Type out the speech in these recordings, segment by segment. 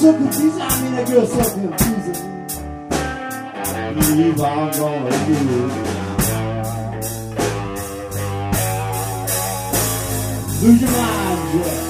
so confused. I mean, that girl's so confusing. Leave, I'm gonna do. it. Lose your mind, yeah.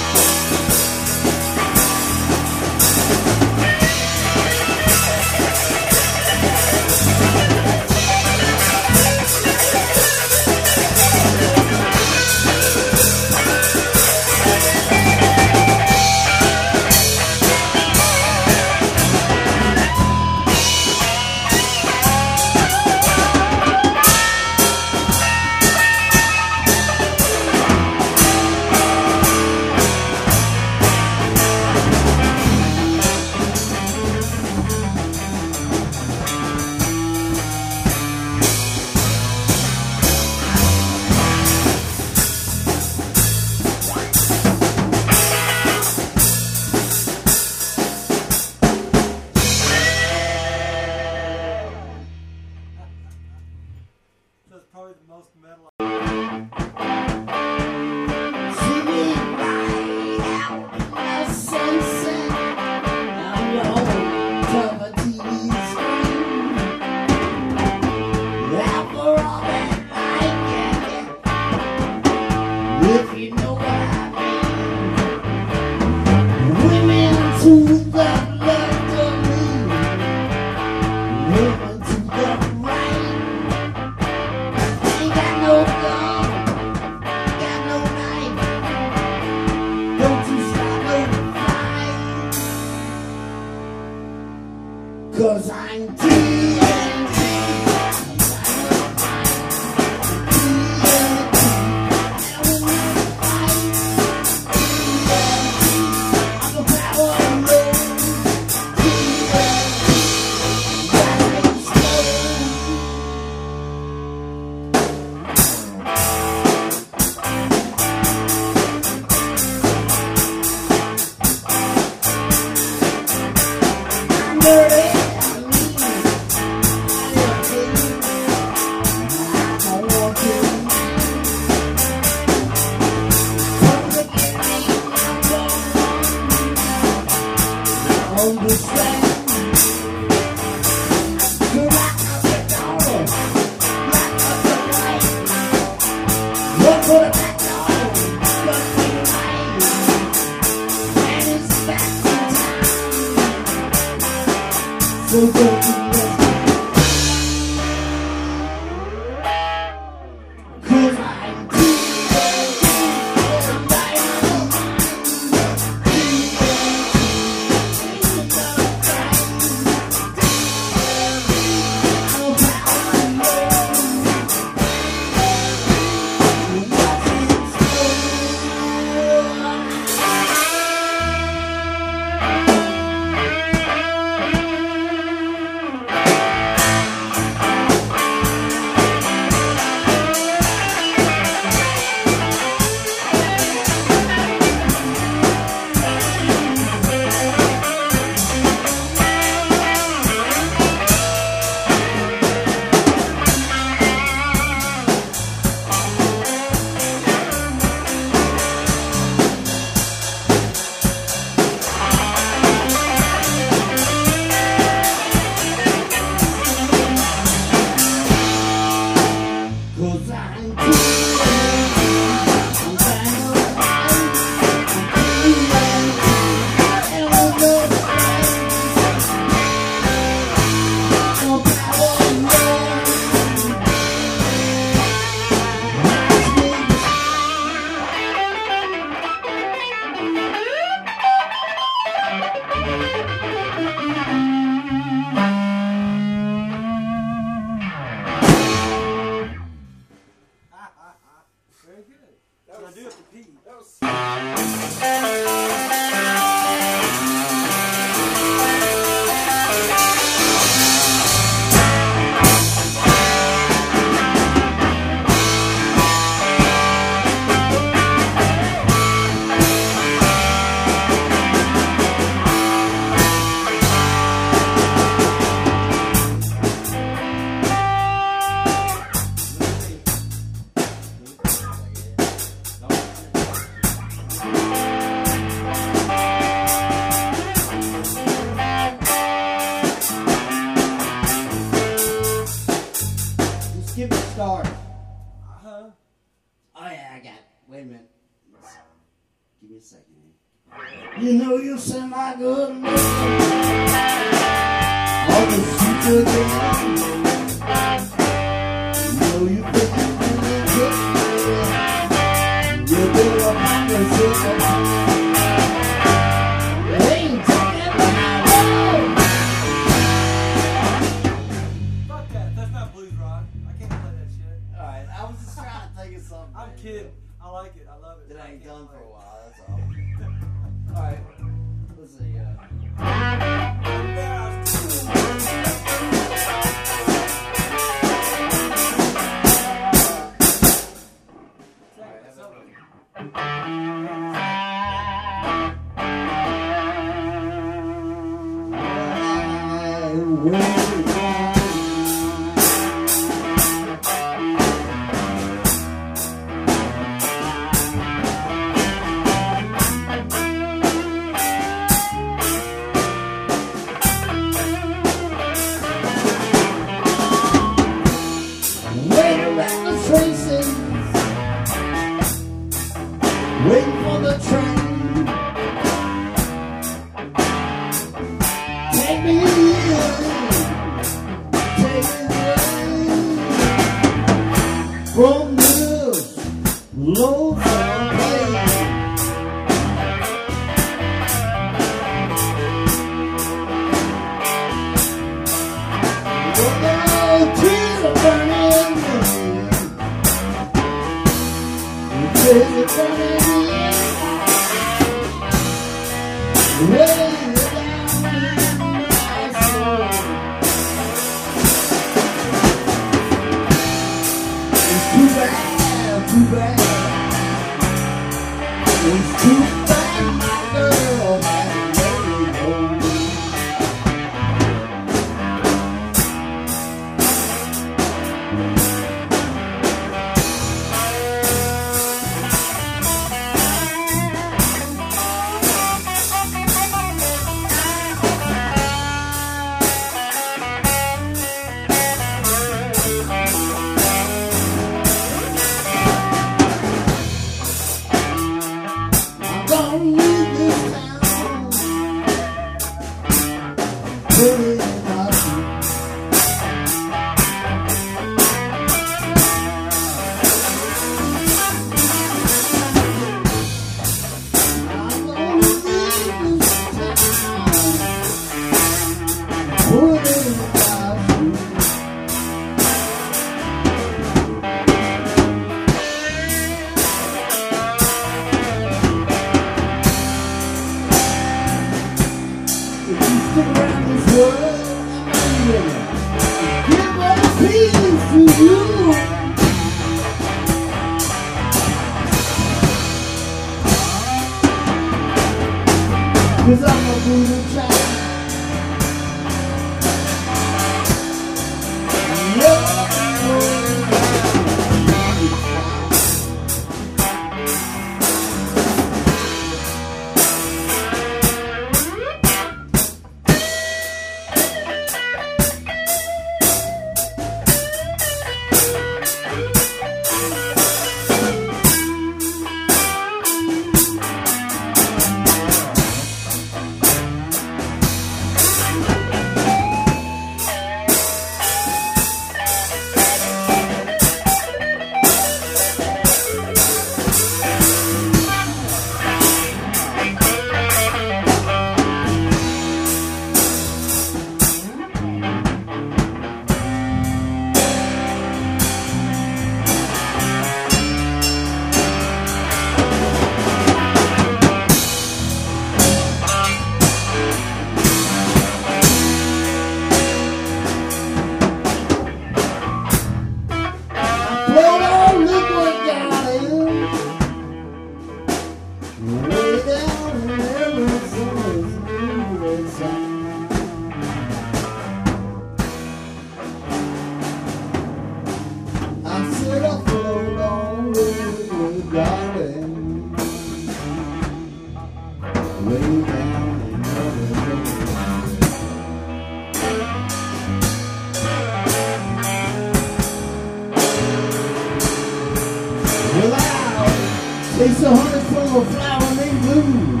Taste a honey from a flower named blue.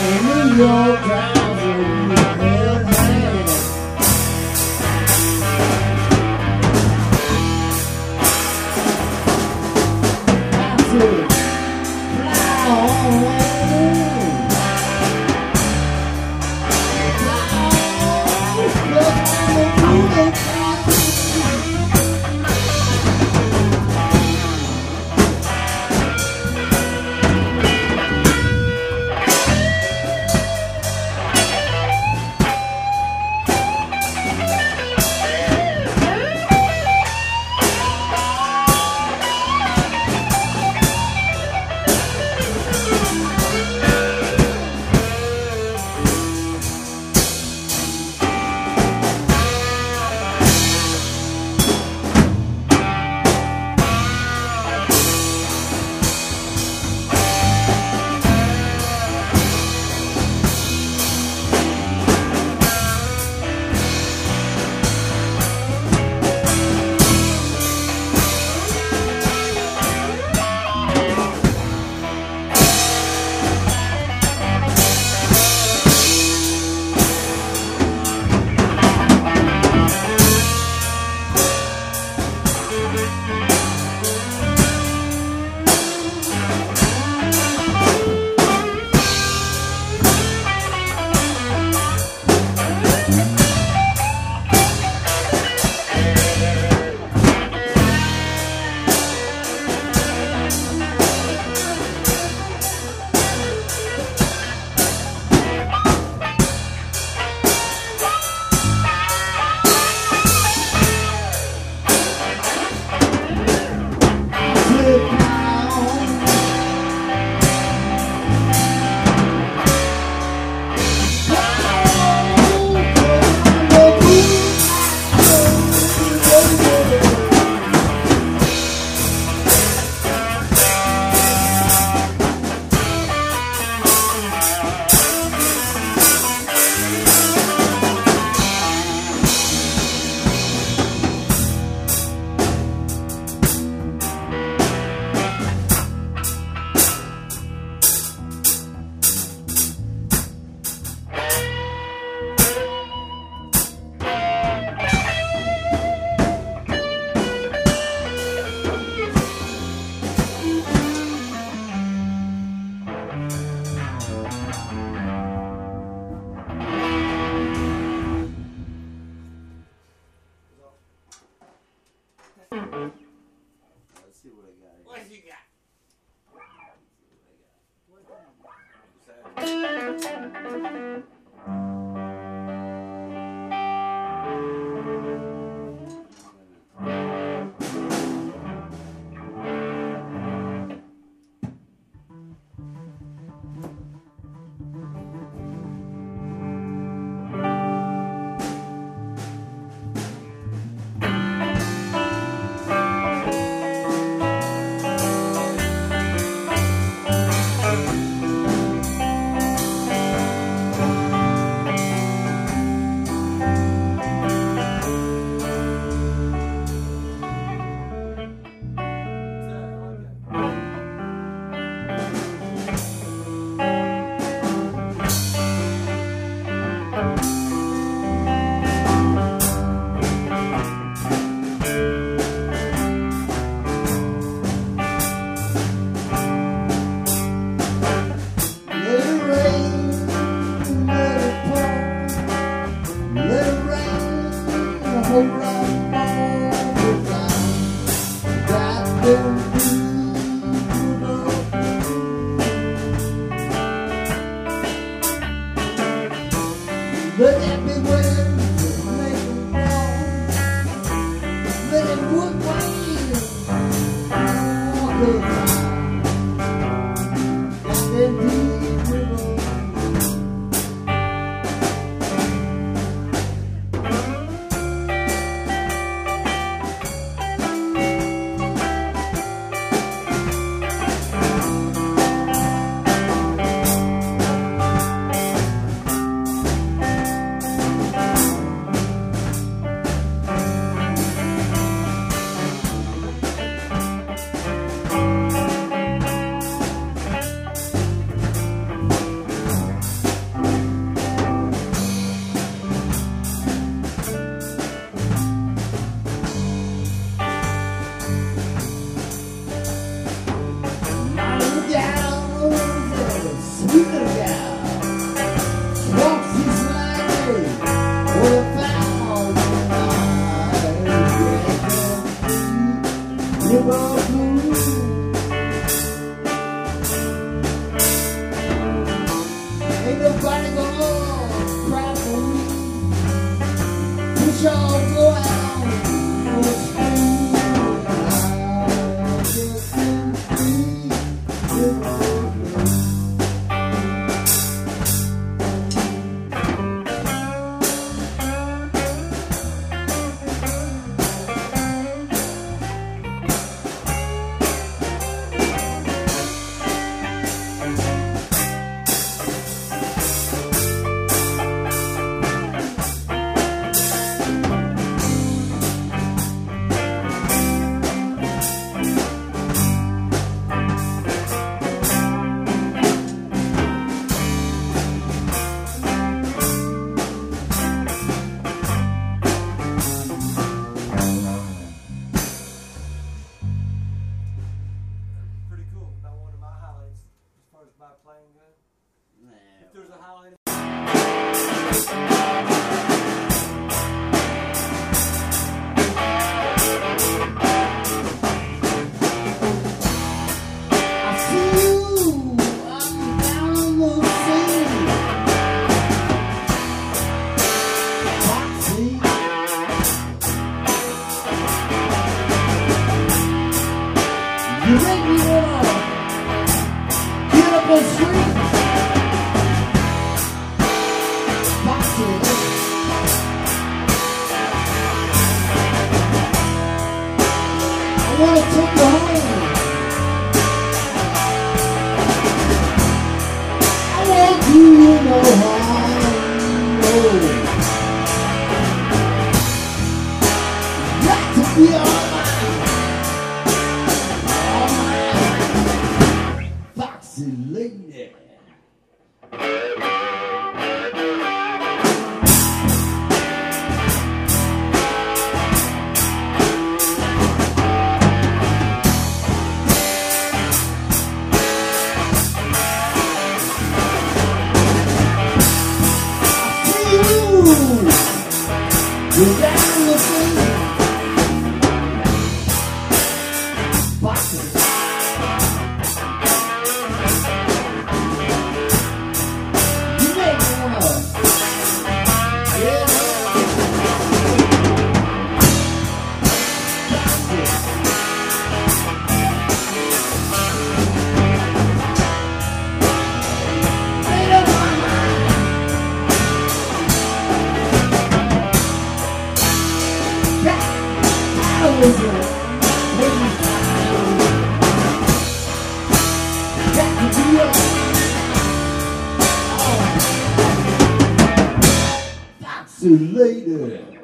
And New York drives But See you later.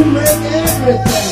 You make everything.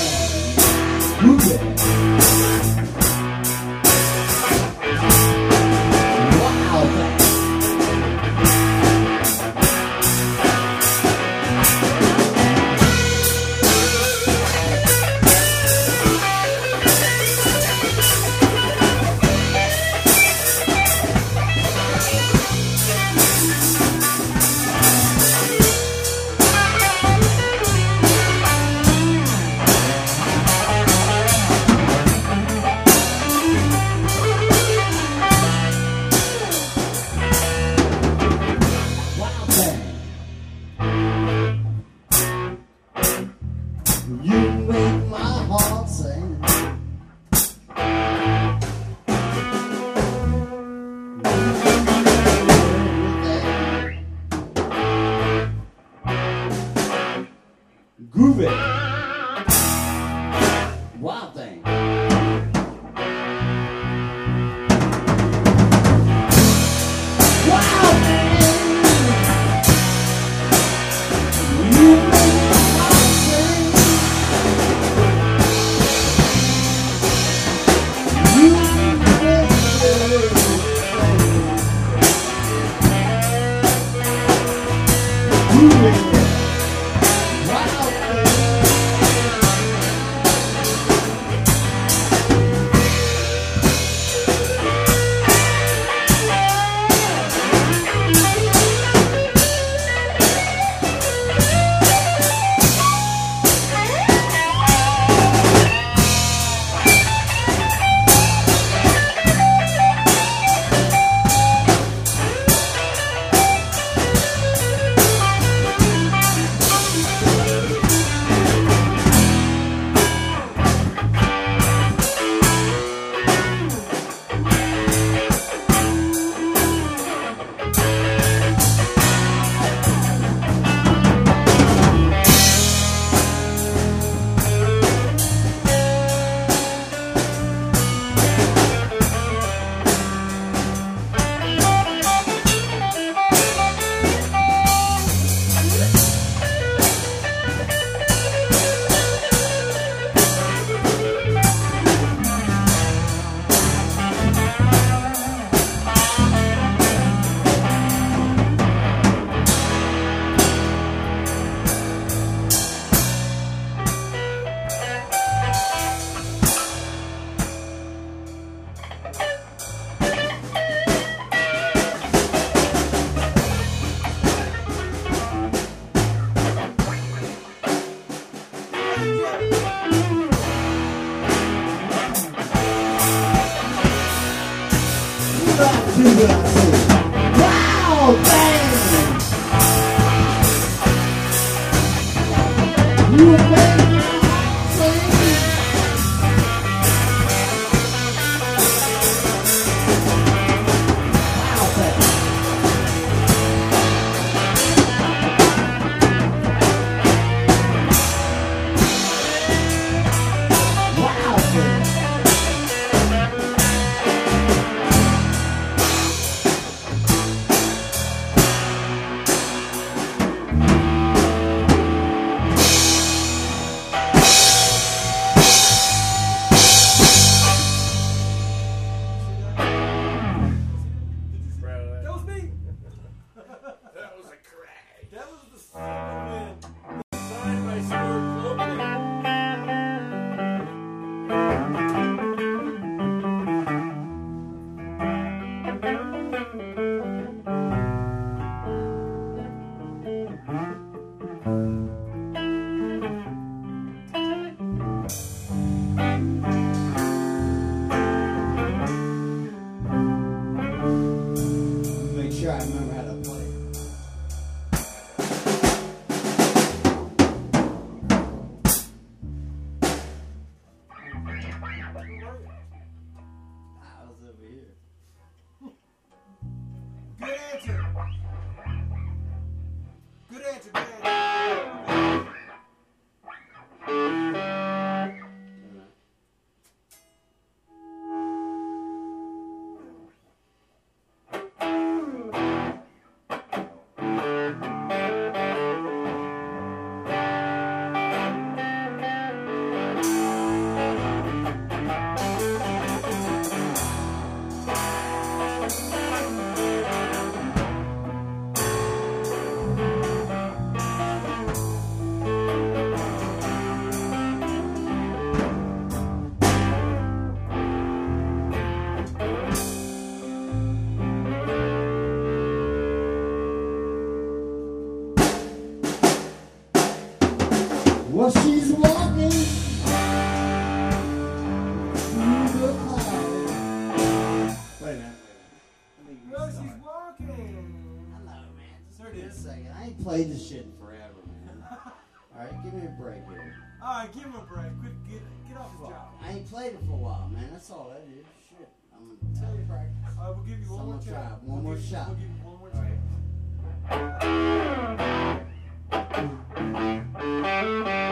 Give me a break here. All right, give him a break. Quit, get, get off the job. I ain't played it for a while, man. That's all that is. Shit. I'm gonna tell you practice. All right, we'll give you one more shot. try. One We'll more shot. We'll give you one more All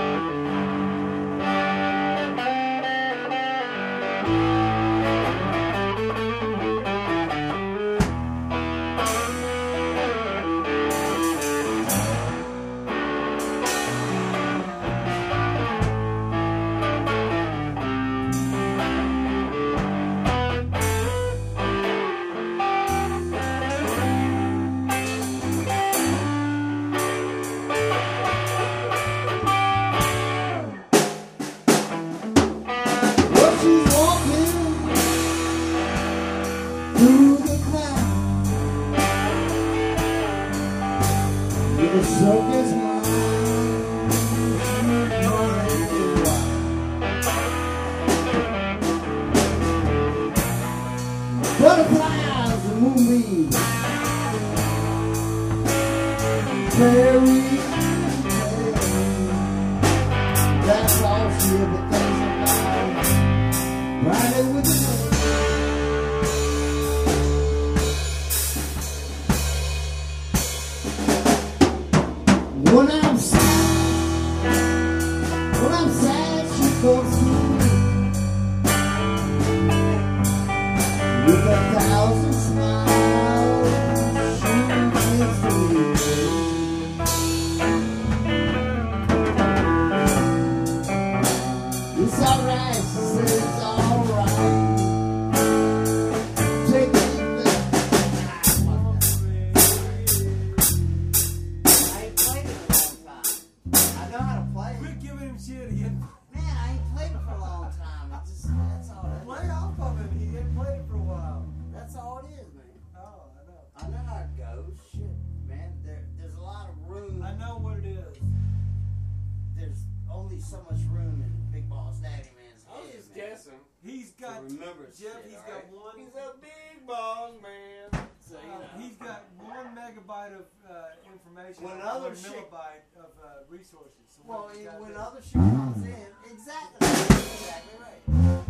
information. When and other one shit- millibyte of uh, resources. So Well, what he's yeah, gotta when do- other shit comes in, exactly, exactly right.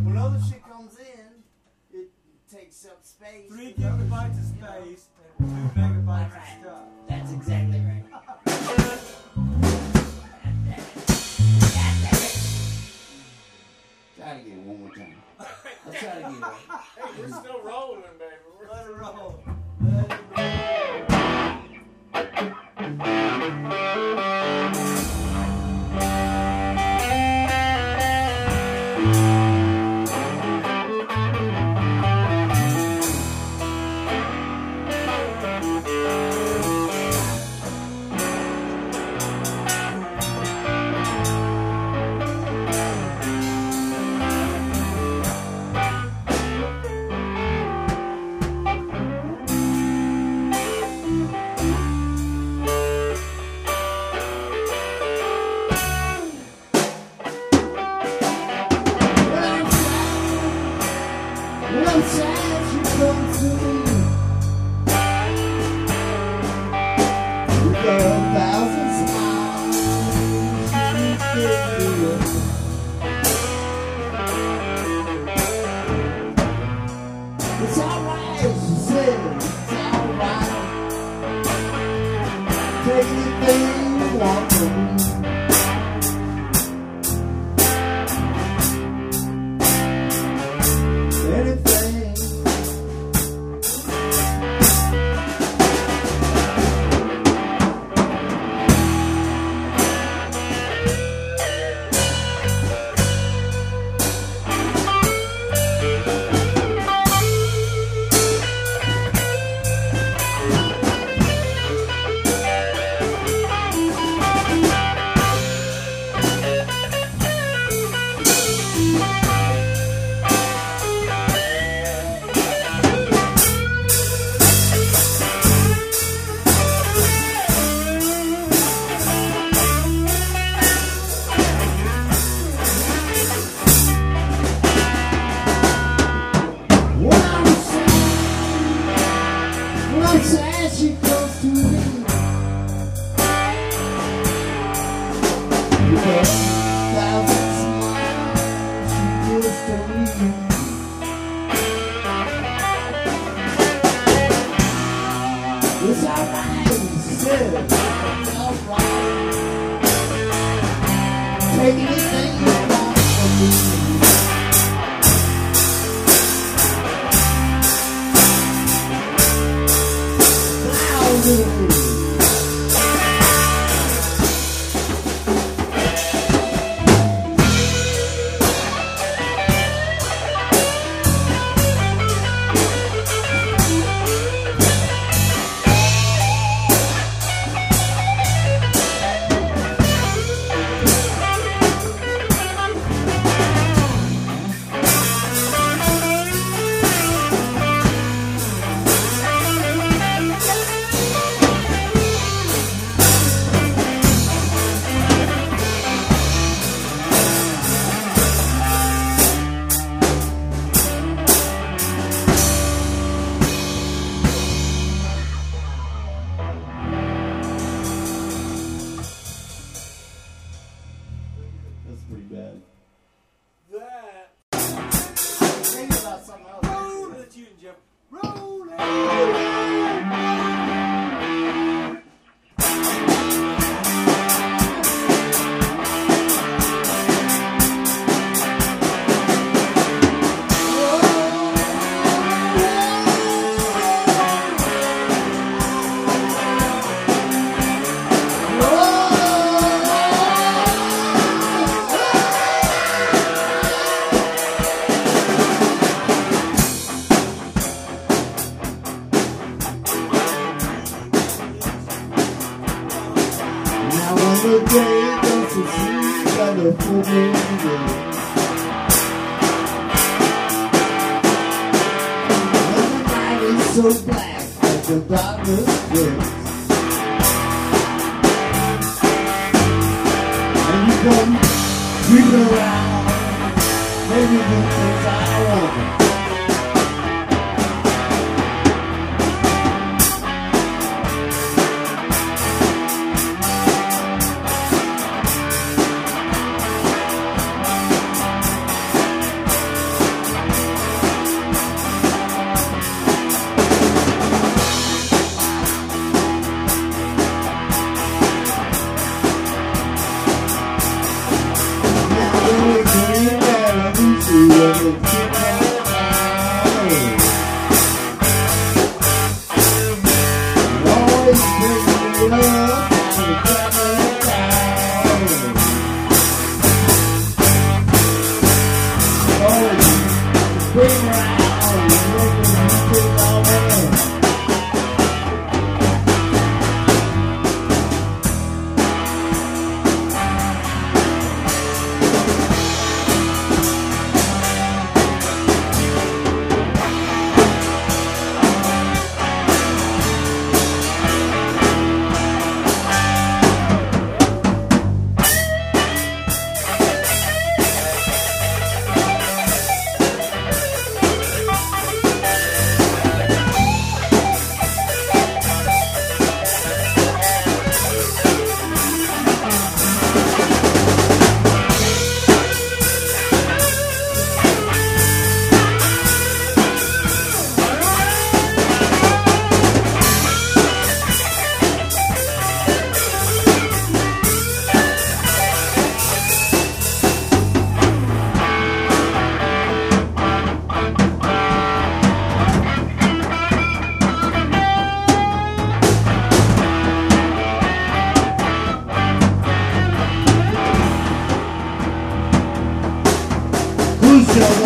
When other shit comes in, it takes up space. three with other gigabytes of shit, you know. space and two megabytes Alright. of stuff. That's exactly right. Try it again one more time. Let's try it again. Hey, we're still rolling, baby. We're Let it roll. Let it roll. Thank you. you love. so black at the bottom of. And you come creeping around, making me think I want you.